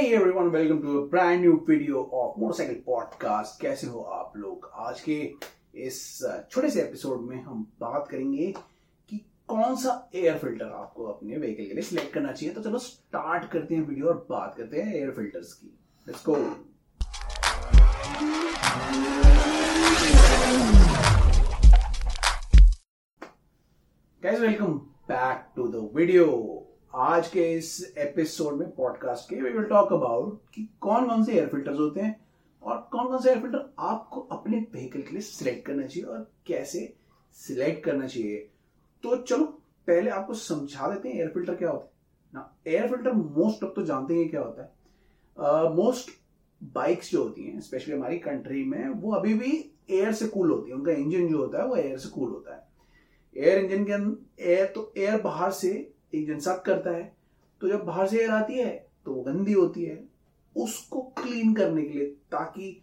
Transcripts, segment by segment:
Hey everyone, welcome to a brand new video of motorcycle podcast कैसे हो आप लोग? आज के इस छोटे से एपिसोड में हम बात करेंगे कि कौन सा एयर फ़िल्टर आपको अपने व्हीकल के लिए सिलेक्ट करना चाहिए। तो चलो स्टार्ट करते हैं वीडियो और बात करते हैं एयर फिल्टर्स की। Let's go guys welcome back to the video आज के इस एपिसोड में पॉडकास्ट के वी विल टॉक अबाउट कि कौन कौन से एयर फिल्टर्स होते हैं और कौन कौन से एयर फ़िल्टर आपको अपने व्हीकल के लिए सिलेक्ट करना चाहिए और कैसे सिलेक्ट करना चाहिए। तो चलो पहले आपको समझा देते हैं एयर फ़िल्टर क्या होता है। ना एयर फ़िल्टर मोस्ट अब तो जानते हैं क्या होता है। मोस्ट uh, बाइक्स जो होती हैं स्पेशली हमारी कंट्री में वो अभी भी एयर से कूल होती है। उनका इंजन जो होता है वो एयर से कूल होता है। एयर इंजन के एयर तो एयर बाहर से इंजन सक करता है तो जब बाहर से एयर आती है तो वो गंदी होती है। उसको क्लीन करने के लिए, ताकि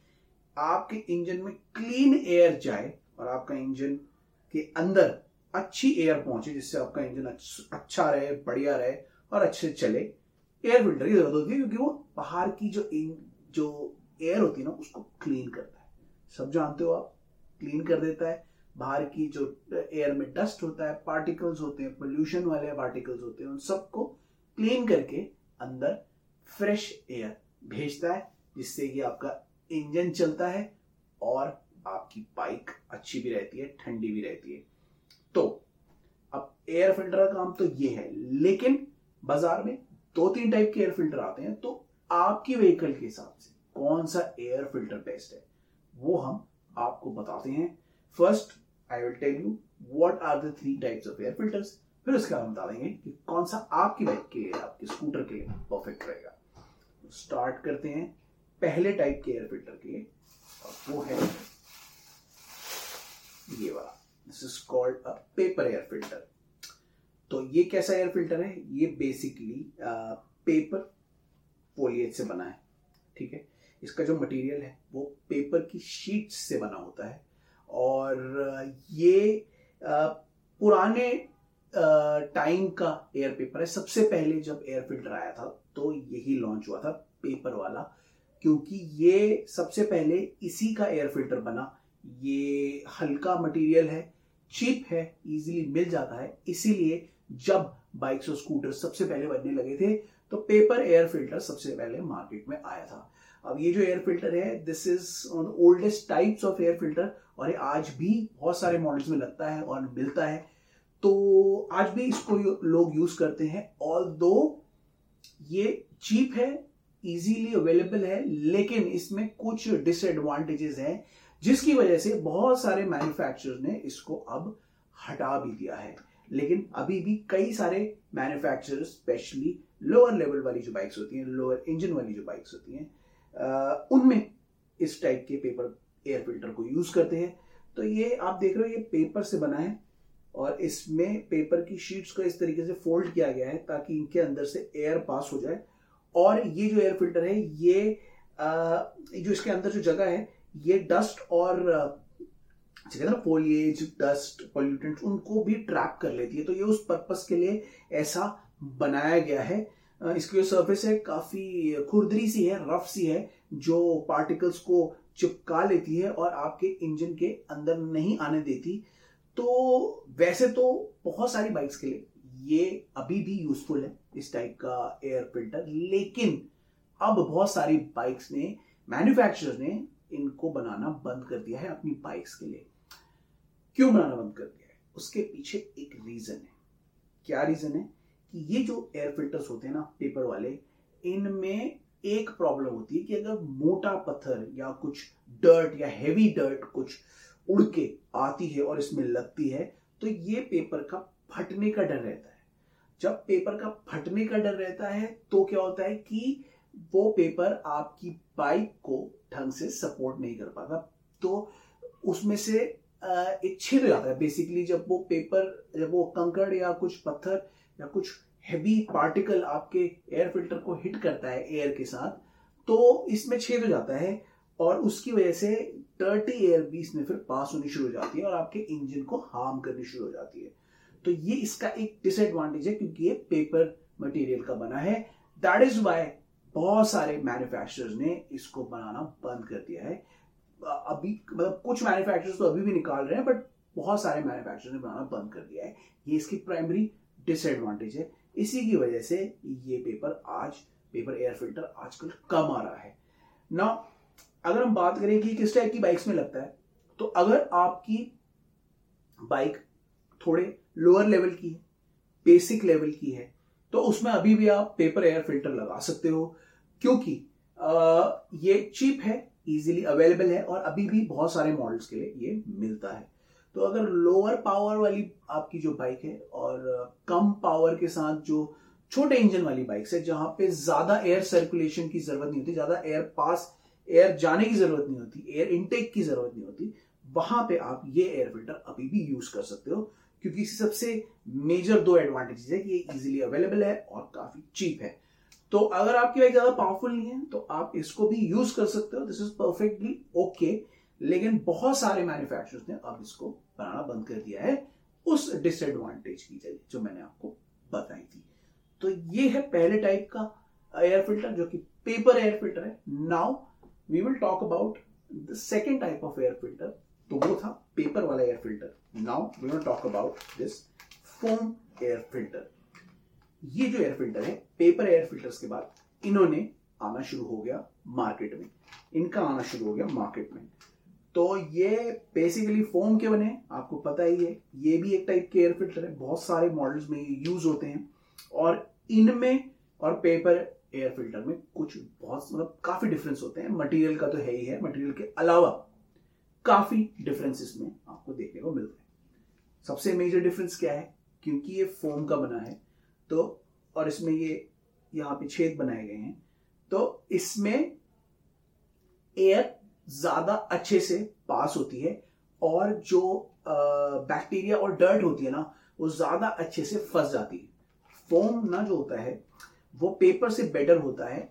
आपके इंजन में क्लीन एयर जाए और आपका इंजन के अंदर अच्छी एयर पहुँचे, जिससे आपका इंजन अच्छा रहे, बढ़िया रहे और अच्छे चले। एयर फ़िल्टर की ज़रूरत होती है, क्योंकि वो बाहर की जो जो एयर होती है ना, उसको क्लीन करता है। सब जानते हो आप क्लीन कर देता है। बाहर की जो एयर में डस्ट होता है पार्टिकल्स होते हैं पोल्यूशन वाले पार्टिकल्स होते हैं, उन सबको क्लीन करके अंदर फ्रेश एयर भेजता है, जिससे कि आपका इंजन चलता है और आपकी बाइक अच्छी भी रहती है, ठंडी भी रहती है। तो अब एयर फ़िल्टर का काम तो ये है, लेकिन बाज़ार में दो तीन टाइप के एयर फ़िल्टर आते हैं तो आपकी व्हीकल के हिसाब से कौन सा एयर फ़िल्टर बेस्ट है, वो हम आपको बताते हैं। First I will tell you what are the three types of air filters फिर उसके बाद बता देंगे कि कौन सा आपकी बाइक के, आपके स्कूटर के लिए परफेक्ट रहेगा स्टार्ट करते हैं पहले टाइप के एयर फ़िल्टर के लिए और वो है ये वाला। This is called a paper air filter तो ये कैसा एयर फ़िल्टर है? ये बेसिकली पेपर फोलिएज से बना है, ठीक है? इसका जो मटेरियल है, वो पेपर की शीट से बना होता है। और ये पुराने टाइम का एयर पेपर है। सबसे पहले जब एयर फ़िल्टर आया था तो यही लॉन्च हुआ था पेपर वाला, क्योंकि ये सबसे पहले इसी का एयर फ़िल्टर बना। ये हल्का मटेरियल है, चीप है, इजीली मिल जाता है। इसीलिए जब बाइक्स और स्कूटर सबसे पहले बनने लगे थे तो पेपर एयर फ़िल्टर सबसे पहले मार्केट में आया था। अब ये जो एयर फ़िल्टर है this is on oldest types of air filter और ये आज भी बहुत सारे मॉडल्स में लगता है और मिलता है। तो आज भी इसको लोग यूज़ करते हैं ऑल दो ये चीप है इजीली अवेलेबल है, लेकिन इसमें कुछ डिसएडवांटेजेस हैं, जिसकी वजह से बहुत सारे मैन्युफैक्चरर्स ने इसको अब हटा भी दिया है। लेकिन अभी भी कई सारे मैन्युफैक्चरर स्पेशली लोअर लेवल वाली जो बाइक्स होती हैं लोअर इंजन वाली जो बाइक्स होती हैं उनमें इस टाइप के पेपर एयर फ़िल्टर को यूज़ करते हैं। तो ये आप देख रहे हो ये पेपर से बना है और इसमें पेपर की शीट्स को इस तरीके से फोल्ड किया गया है ताकि इनके अंदर से एयर पास हो जाए। और ये जो एयर फ़िल्टर है ये आ, जो इसके अंदर जो जगह है ये डस्ट और ना फोलिएज डस्ट पॉल्यूटेंट उनको भी ट्रैप कर लेती है। तो ये उस पर्पस के लिए ऐसा बनाया गया है। इसकी जो सरफेस है, काफ़ी खुरदरी सी है रफ सी है, जो पार्टिकल्स को चिपका लेती है और आपके इंजन के अंदर नहीं आने देती। तो वैसे तो बहुत सारी बाइक्स के लिए ये अभी भी यूजफुल है इस टाइप का एयर फ़िल्टर लेकिन अब बहुत सारी बाइक्स ने मैन्युफैक्चरर ने इनको बनाना बंद कर दिया है अपनी बाइक्स के लिए। क्यों बनाना बंद कर दिया है? उसके पीछे एक रीजन है। क्या रीजन है? कि ये जो एयर फिल्टर्स होते हैं ना पेपर वाले, इनमें एक प्रॉब्लम होती है कि अगर मोटा पत्थर या कुछ डर्ट या हेवी डर्ट कुछ उड़ के आती है और इसमें लगती है तो ये पेपर का फटने का डर रहता है। जब पेपर का फटने का डर रहता है तो क्या होता है कि वो पेपर आपकी बाइक को ढंग से सपोर्ट नहीं कर पाता। तो उसमें से एक छेद जाता है। बेसिकली जब वो पेपर जब वो कंकड़ या कुछ पत्थर या कुछ हैवी पार्टिकल आपके एयर फ़िल्टर को हिट करता है एयर के साथ तो इसमें छेद हो जाता है और उसकी वजह से टर्टी एयर भी इसमें फिर पास होनी शुरू हो जाती है और आपके इंजन को हार्म करनी शुरू हो जाती है। तो ये इसका एक डिसएडवांटेज है क्योंकि ये पेपर मटेरियल का बना है। दैट इज़ वाई बहुत सारे मैन्युफैक्चरर्स ने इसको बनाना बंद कर दिया है। अभी मतलब कुछ मैन्युफैक्चरर्स तो अभी भी निकाल रहे हैं बट बहुत सारे मैन्युफैक्चरर्स ने बनाना बंद कर दिया है। ये इसकी प्राइमरी डिसएडवांटेज है। इसी की वजह से ये पेपर आज पेपर एयर फ़िल्टर आजकल कम आ रहा है। ना अगर हम बात करें कि किस टाइप की बाइक्स में लगता है तो अगर आपकी बाइक थोड़े लोअर लेवल की है बेसिक लेवल की है तो उसमें अभी भी आप पेपर एयर फ़िल्टर लगा सकते हो, क्योंकि ये चीप है इजीली अवेलेबल है और अभी भी बहुत सारे मॉडल्स के लिए ये मिलता है। तो अगर लोअर पावर वाली आपकी जो बाइक है और कम पावर के साथ जो छोटे इंजन वाली बाइक्स है, जहाँ पे ज़्यादा एयर सर्कुलेशन की ज़रूरत नहीं होती, ज़्यादा एयर पास एयर जाने की ज़रूरत नहीं होती एयर इनटेक की ज़रूरत नहीं होती, वहाँ पे आप ये एयर फ़िल्टर अभी भी यूज़ कर सकते हो, क्योंकि सबसे मेजर दो एडवांटेजेस है कि ये इजीली अवेलेबल है और काफ़ी चीप है। तो अगर आपकी बाइक ज़्यादा पावरफुल नहीं है तो आप इसको भी यूज़ कर सकते हो दिस इज़ परफेक्टली ओके लेकिन बहुत सारे मैन्युफैक्चरर्स ने अब इसको बनाना बंद कर दिया है। उस डिसएडवांटेज की जगह, जो मैंने आपको बताई थी। तो ये है पहले टाइप का एयर फ़िल्टर जो कि पेपर एयर फ़िल्टर है। Now we will talk about the second type of air filter तो वो था पेपर वाला air filter now we will talk about this foam air filter ये जो एयर फ़िल्टर है पेपर एयर फिल्टर्स के बाद, इन्होंने आना शुरू हो गया मार्केट में। इनका आना शुरू हो गया मार्केट में। तो ये बेसिकली फोम के बने आपको पता ही है। ये भी एक टाइप के एयर फ़िल्टर है, बहुत सारे मॉडल्स में यूज़ होते हैं। और इनमें, और पेपर एयर फ़िल्टर में कुछ बहुत मतलब काफ़ी डिफरेंस होते हैं। मटेरियल का तो है ही है मटेरियल के अलावा काफ़ी डिफरेंस इसमें आपको देखने को मिलते हैं। सबसे मेजर डिफरेंस क्या है? क्योंकि ये फोम का बना है तो और इसमें ये, यहाँ पे छेद बनाए गए हैं। तो इसमें एयर ज़्यादा अच्छे से पास होती है और जो बैक्टीरिया और डर्ट होती है ना, वो ज़्यादा अच्छे से फंस जाती है। फोम ना जो होता है, वो पेपर से बेटर होता है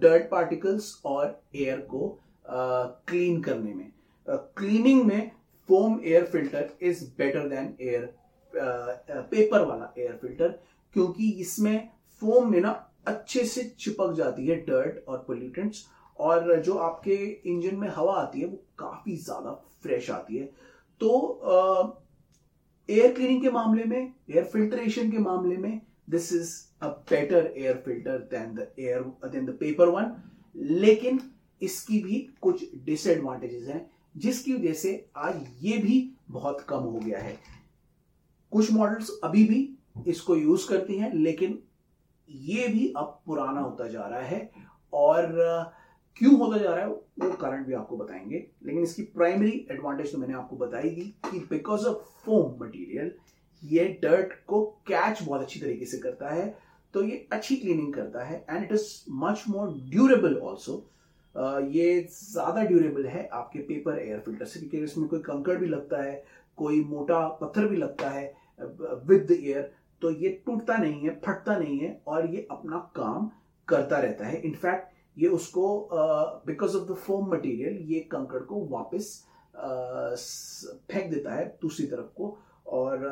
डर्ट पार्टिकल्स और एयर को क्लीन करने में। क्लीनिंग में foam air filter is better than air paper वाला एयर फ़िल्टर, क्योंकि इसमें फोम में ना अच्छे से चिपक जाती है डर्ट और पोल्यूटेंट्स और जो आपके इंजन में हवा आती है, वो काफ़ी ज़्यादा फ्रेश आती है। तो एयर क्लीनिंग के मामले में एयर फिल्ट्रेशन के मामले में this is a better air filter than the air than the paper one लेकिन इसकी भी कुछ डिसएडवांटेजेस हैं, जिसकी वजह से आज ये भी बहुत कम हो गया है। कुछ मॉडल्स अभी भी इसको यूज़ करती हैं, लेकिन ये भी अब पुराना होता जा रहा है। और क्यों होता जा रहा है, वो कारण भी आपको बताएँगे। लेकिन इसकी प्राइमरी एडवांटेज तो मैंने आपको बताई थी कि बिकॉज़ ऑफ़ फोम मटेरियल ये डर्ट को कैच बहुत अच्छी तरीके से करता है तो ये अच्छी क्लीनिंग करता है and it is much more durable also ये ज़्यादा ड्यूरेबल है, आपके पेपर एयर फ़िल्टर से, क्योंकि इसमें कोई कंकड़ भी लगता है, कोई मोटा पत्थर भी लगता है विद द एयर तो ये टूटता नहीं है, फटता नहीं है, और ये अपना काम करता रहता है। इनफैक्ट ये उसको because of the foam material ये कंकड़ को वापस फेंक देता है दूसरी तरफ़ को और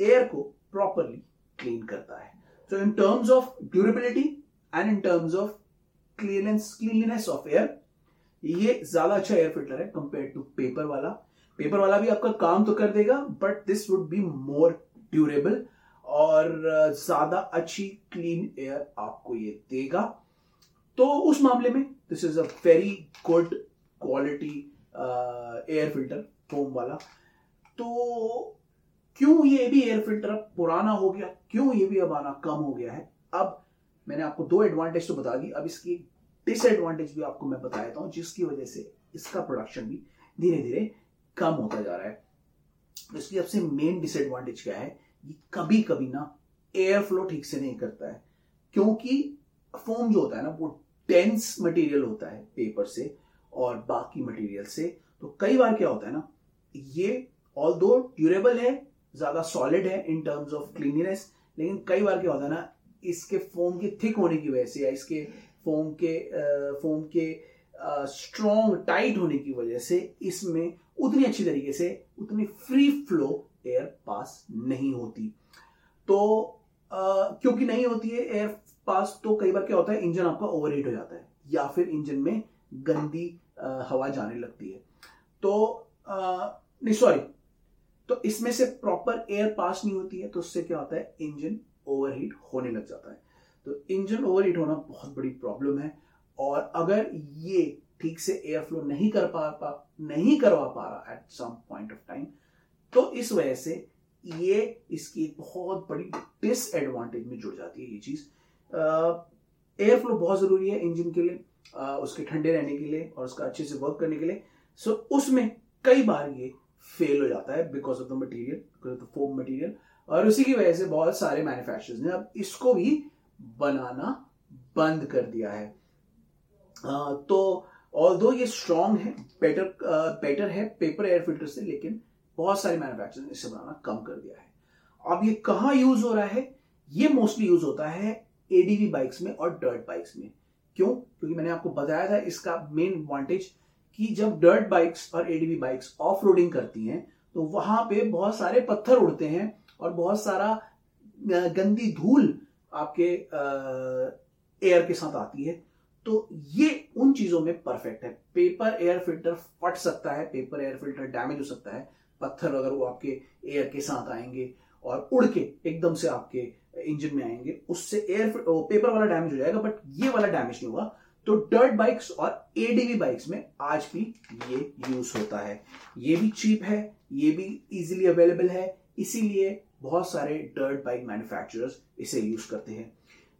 एयर को प्रॉपरली क्लीन करता है। So in terms of durability and in terms of cleanness cleanliness of air ये ज़्यादा अच्छा एयर फ़िल्टर है कंपेयर टू पेपर वाला। पेपर वाला भी आपका काम तो कर देगा but this would be more durable और ज़्यादा अच्छी क्लीन एयर आपको ये देगा। तो उस मामले में this is a very good quality air filter foam वाला। तो क्यों ये भी एयर फ़िल्टर अब पुराना हो गया? क्यों ये भी अब आना कम हो गया है? अब मैंने आपको दो एडवांटेज तो बता दी। अब इसकी डिसएडवांटेज भी आपको मैं बताया हूँ, जिसकी वजह से इसका प्रोडक्शन भी धीरे धीरे कम होता जा रहा है। तो इसकी सबसे मेन डिसएडवांटेज क्या है? ये कभी कभी ना एयर फ्लो ठीक से नहीं करता है, क्योंकि फोम जो होता है ना वो डेंस मटेरियल होता है पेपर से और बाकी मटेरियल से। तो कई बार क्या होता है ना ये ऑल दो ड्यूरेबल है ज़्यादा सॉलिड है इन टर्म्स ऑफ़ क्लीनिनेस लेकिन कई बार क्या होता है ना इसके फोम के थिक होने की वजह से या इसके फोम के फोम के स्ट्रॉन्ग टाइट होने की वजह से इसमें उतनी अच्छी तरीके से उतनी फ्री फ्लो एयर पास नहीं होती। तो आ, क्योंकि नहीं होती है एयर पास तो कई बार क्या होता है इंजन आपका ओवरहीट हो जाता है या फिर इंजन में गंदी हवा जाने लगती है। तो नहीं सॉरी तो इसमें से प्रॉपर एयर पास नहीं होती है तो उससे क्या होता है इंजन ओवरहीट होने लग जाता है। तो इंजन ओवरहीट होना बहुत बड़ी प्रॉब्लम है और अगर ये ठीक से एयर फ्लो नहीं कर पा, पा नहीं करवा पा रहा at some point of time तो इस वजह से ये इसकी एक बहुत बड़ी डिसएडवांटेज में जुड़ जाती है ये चीज़। एयर फ्लो बहुत ज़रूरी है इंजन के लिए आ, उसके ठंडे रहने के लिए और उसका अच्छे से वर्क करने के लिए। सो so, उसमें कई बार ये फेल हो जाता है because of the material because of the foam material और उसी की वजह से बहुत सारे मैन्युफैक्चरर्स ने अब इसको भी बनाना बंद कर दिया है। आ, तो ऑल दो ये स्ट्रांग है बेटर बेटर है पेपर एयर फ़िल्टर से लेकिन बहुत सारे मैन्युफैक्चरर्स ने इसे बनाना कम कर दिया है। अब ये कहाँ यूज़ हो रहा है? ये मोस्टली यूज़ होता है एडीवी बाइक्स में और डर्ट बाइक्स में। क्यों? क्योंकि मैंने आपको बताया था इसका मेन एडवांटेज कि जब डर्ट बाइक्स और एडीवी बाइक्स ऑफ़ रोडिंग करती हैं तो वहाँ पे बहुत सारे पत्थर उड़ते हैं और बहुत सारा गंदी धूल आपके एयर के साथ आती है। तो ये उन चीज़ों में परफेक्ट है। पेपर एयर फ़िल्टर फट सकता है पेपर एयर फ़िल्टर डैमेज हो सकता है। पत्थर अगर वो आपके एयर के साथ आएँगे और उड़ के एकदम से आपके इंजन में आएँगे। उससे एयर पेपर वाला डैमेज हो जाएगा बट ये वाला डैमेज नहीं होगा। तो डर्ट बाइक्स और एडीवी बाइक्स में आज भी ये यूज़ होता है। ये भी चीप है, ये भी इजीली अवेलेबल है, इसीलिए बहुत सारे डर्ट बाइक मैन्युफैक्चरर्स इसे यूज़ करते हैं।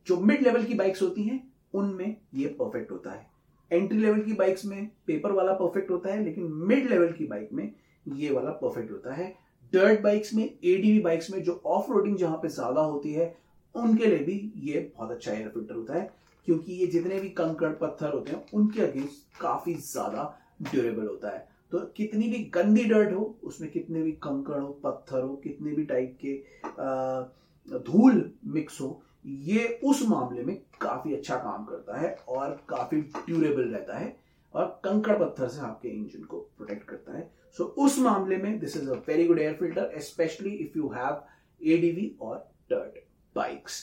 जो मिड लेवल की बाइक्स होती हैं, उनमें ये परफेक्ट होता है। एंट्री लेवल की बाइक्स में पेपर वाला परफेक्ट होता है, लेकिन मिड लेवल की बाइक में ये वाला परफेक्ट होता है। डर्ट बाइक्स में एडीवी बाइक्स में जो ऑफ़ रोडिंग जहाँ पे ज़्यादा होती है, उनके लिए भी ये बहुत अच्छा एयर फ़िल्टर होता है, क्योंकि ये जितने भी कंकड़ पत्थर होते हैं, उनके अगेंस्ट काफ़ी ज़्यादा ड्यूरेबल होता है। तो कितनी भी गंदी डर्ट हो, उसमें कितने भी कंकड़ हो, पत्थर हो, कितने भी टाइप के धूल मिक्स हो, ये उस मामले में काफ़ी अच्छा काम करता है और काफ़ी ड्यूरेबल रहता है। और कंकड़ पत्थर से आपके इंजन को प्रोटेक्ट करता है। सो so, उस मामले में this is a very good air filter specially if you have ADV और डर्ट बाइक्स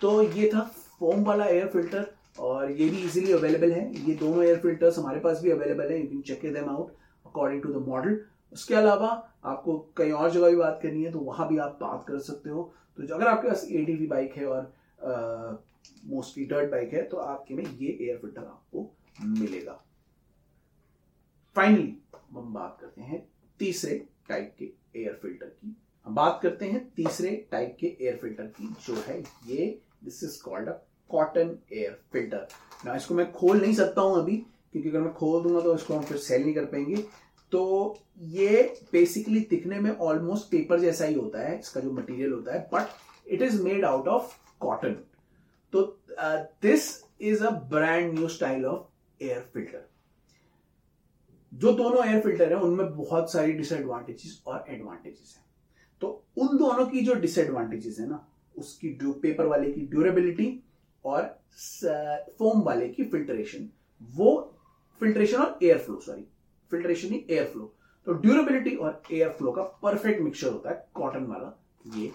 तो ये था फोम वाला एयर फ़िल्टर और ये भी इजीली अवेलेबल है। ये दोनों एयर फिल्टर्स हमारे पास भी अवेलेबल है। You can check them out according to the model उसके अलावा आपको कई और जगह भी बात करनी है तो वहाँ भी आप बात कर सकते हो। तो अगर आपके पास एडीवी बाइक है और मोस्टली डर्ट बाइक है तो आपके में ये एयर फ़िल्टर आपको मिलेगा। फाइनली हम बात करते हैं तीसरे टाइप के एयर फ़िल्टर की। हम बात करते हैं तीसरे टाइप के एयर फ़िल्टर की, जो है ये this is called a cotton air filter ना, इसको मैं खोल नहीं सकता हूँ अभी, क्योंकि अगर मैं खोल दूँगा तो इसको हम फिर सेल नहीं कर पाएँगे। तो ये बेसिकली दिखने में ऑलमोस्ट पेपर जैसा ही होता है, इसका जो मटेरियल होता है but it is made out of cotton तो this is a brand new style of air filter जो दोनों एयर फ़िल्टर है, उनमें बहुत सारी डिसएडवांटेजेस और एडवांटेजेस हैं। तो उन दोनों की जो डिसएडवांटेजेस है ना, उसकी पेपर वाले की ड्यूरेबिलिटी और फोम वाले की फिल्ट्रेशन वो फिल्ट्रेशन और एयर फ्लो सॉरी फिल्ट्रेशन ही एयर फ्लो तो ड्यूरेबिलिटी और एयर फ्लो का परफेक्ट मिक्सचर होता है कॉटन वाला, ये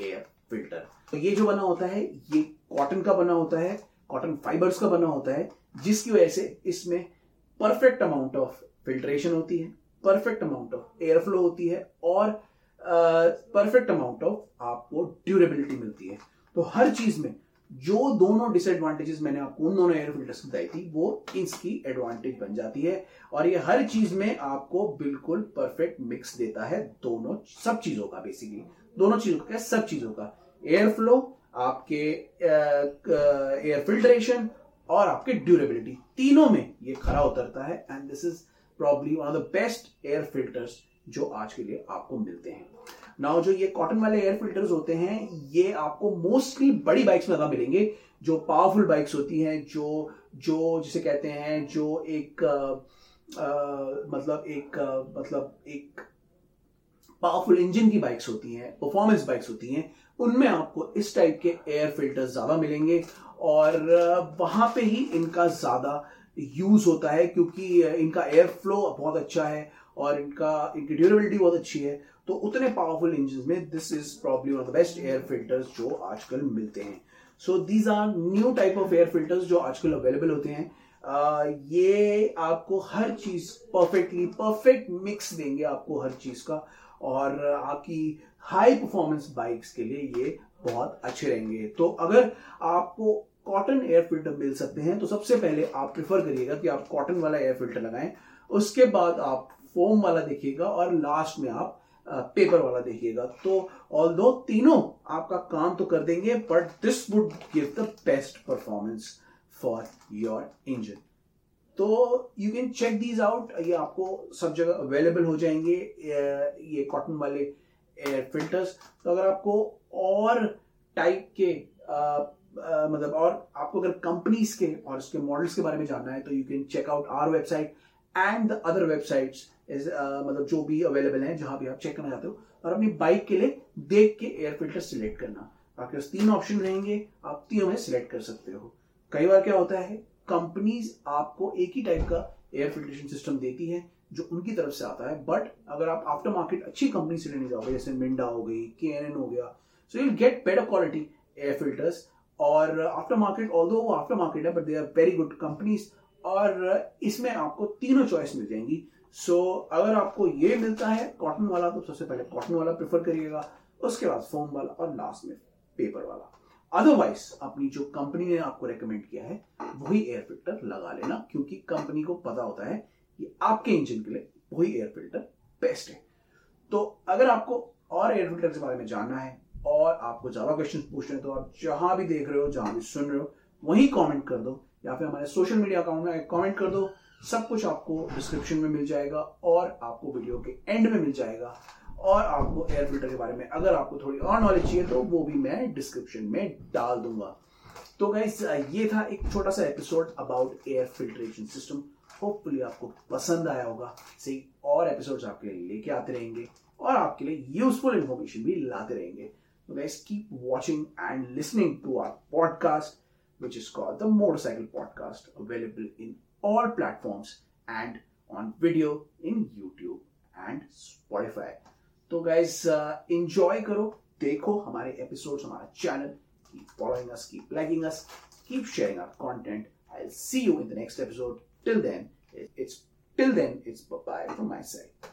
एयर फ़िल्टर तो ये जो बना होता है, ये कॉटन का बना होता है कॉटन फाइबर्स का बना होता है, जिसकी वजह से इसमें परफेक्ट अमाउंट ऑफ़ फिल्ट्रेशन होती है perfect amount of air flow होती है और परफेक्ट अमाउंट ऑफ़ आपको ड्यूरेबिलिटी मिलती है। तो हर चीज़ में जो दोनों डिसएडवांटेजेस मैंने आपको, उन दोनों एयर फिल्टर्स की बताई थी, वो इसकी एडवांटेज बन जाती है और ये हर चीज़ में आपको बिल्कुल परफेक्ट मिक्स देता है दोनों, सब चीज़ों का बेसिकली दोनों चीज़ों का सब चीज़ों का। एयर फ्लो आपके एयर फिल्ट्रेशन और आपके ड्यूरेबिलिटी तीनों में ये खरा उतरता है and this is probably one of the best air filters जो आज के लिए आपको मिलते हैं। नाउ जो ये कॉटन वाले एयर फिल्टर्स होते हैं ये आपको मोस्टली बड़ी बाइक्स में ज़्यादा मिलेंगे जो पावरफुल बाइक्स होती हैं जो जो जिसे कहते हैं जो एक आ, आ, मतलब एक आ, मतलब एक पावरफुल इंजन की बाइक्स होती हैं परफॉर्मेंस बाइक्स होती हैं उनमें आपको इस टाइप के एयर फिल्टर्स ज़्यादा मिलेंगे और वहाँ पे ही इनका ज़्यादा यूज़ होता है क्योंकि इनका एयर फ्लो बहुत अच्छा है और इनका, इनकी ड्यूरेबिलिटी बहुत अच्छी है। तो उतने पावरफुल इंजन में this is probably one of the best air filters जो आजकल मिलते हैं। So these are new type of air filters जो आजकल अवेलेबल होते हैं। ये आपको हर चीज़ परफेक्टली परफेक्ट मिक्स देंगे आपको हर चीज़ का और आपकी हाई परफॉर्मेंस बाइक्स के लिए ये बहुत अच्छे रहेंगे। तो अगर आपको कॉटन एयर फ़िल्टर मिल सकते हैं। तो सबसे पहले आप प्रिफर करिएगा कि आप कॉटन वाला एयर फ़िल्टर लगाएँ। उसके बाद आप फोम वाला देखिएगा और लास्ट में आप पेपर वाला देखिएगा। तो ऑल दो तीनों आपका काम तो कर देंगे but this would give the best performance for your engine तो you can check these out ये आपको सब जगह अवेलेबल हो जाएँगे ये कॉटन वाले एयर फिल्टर्स तो अगर आपको और टाइप के मतलब और आपको अगर कंपनीज़ के और उसके मॉडल्स के बारे में जानना है तो you can check out our website and the other websites मतलब जो भी अवेलेबल है, जहाँ भी आप चेक करना चाहते हो। और अपनी बाइक के लिए देख के एयर फ़िल्टर सिलेक्ट करना। आपके पास तीन ऑप्शन रहेंगे, आप तीनों में सिलेक्ट कर सकते हो। कई बार क्या होता है कंपनीज़ आपको एक ही टाइप का एयर फिल्ट्रेशन सिस्टम देती है, जो उनकी तरफ़ से आता है। बट अगर आप आफ्टर मार्केट अच्छी कंपनी से लेने जाओगे, जैसे मिंडा हो गई के हो गया so you get better quality air filters और after market although after market है but they are very good companies और इसमें आपको तीनों चॉइस मिल जाएँगी। सो so, अगर आपको ये मिलता है कॉटन वाला तो सबसे पहले कॉटन वाला प्रेफर करिएगा उसके बाद फोम वाला और लास्ट में पेपर वाला। अदरवाइज़ अपनी जो कंपनी ने आपको रेकमेंड किया है वही एयर फ़िल्टर लगा लेना क्योंकि कंपनी को पता होता है कि आपके इंजन के लिए वही एयर फ़िल्टर बेस्ट है। तो अगर आपको और एयर फ़िल्टर के बारे में जानना है और आपको ज़्यादा क्वेश्चन पूछने हैं तो आप जहाँ भी देख रहे हो, जहाँ भी सुन रहे हो, वहीं कमेंट कर दो, या फिर हमारे सोशल मीडिया अकाउंट में कमेंट कर दो, सब कुछ आपको डिस्क्रिप्शन में मिल जाएगा और आपको वीडियो के एंड में मिल जाएगा। और आपको एयर फ़िल्टर के बारे में अगर आपको थोड़ी और नॉलेज चाहिए तो वो भी मैं डिस्क्रिप्शन में डाल दूँगा। तो गाइस ये था एक छोटा सा episode about air filtration system hopefully आपको पसंद आया होगा। सही और एपिसोड्स आपके लिए लेके आते रहेंगे और आपके लिए यूजफुल इंफॉर्मेशन भी लाते रहेंगे। तो guys keep watching and listening to our podcast which is called the Motorcycle Podcast, available in all platforms and on video in YouTube and Spotify. तो गाइस एंजॉय करो देखो हमारे एपिसोड्स हमारा channel keep following us keep liking us keep sharing our content I will see you in the next episode till then it's till then it's bye from my side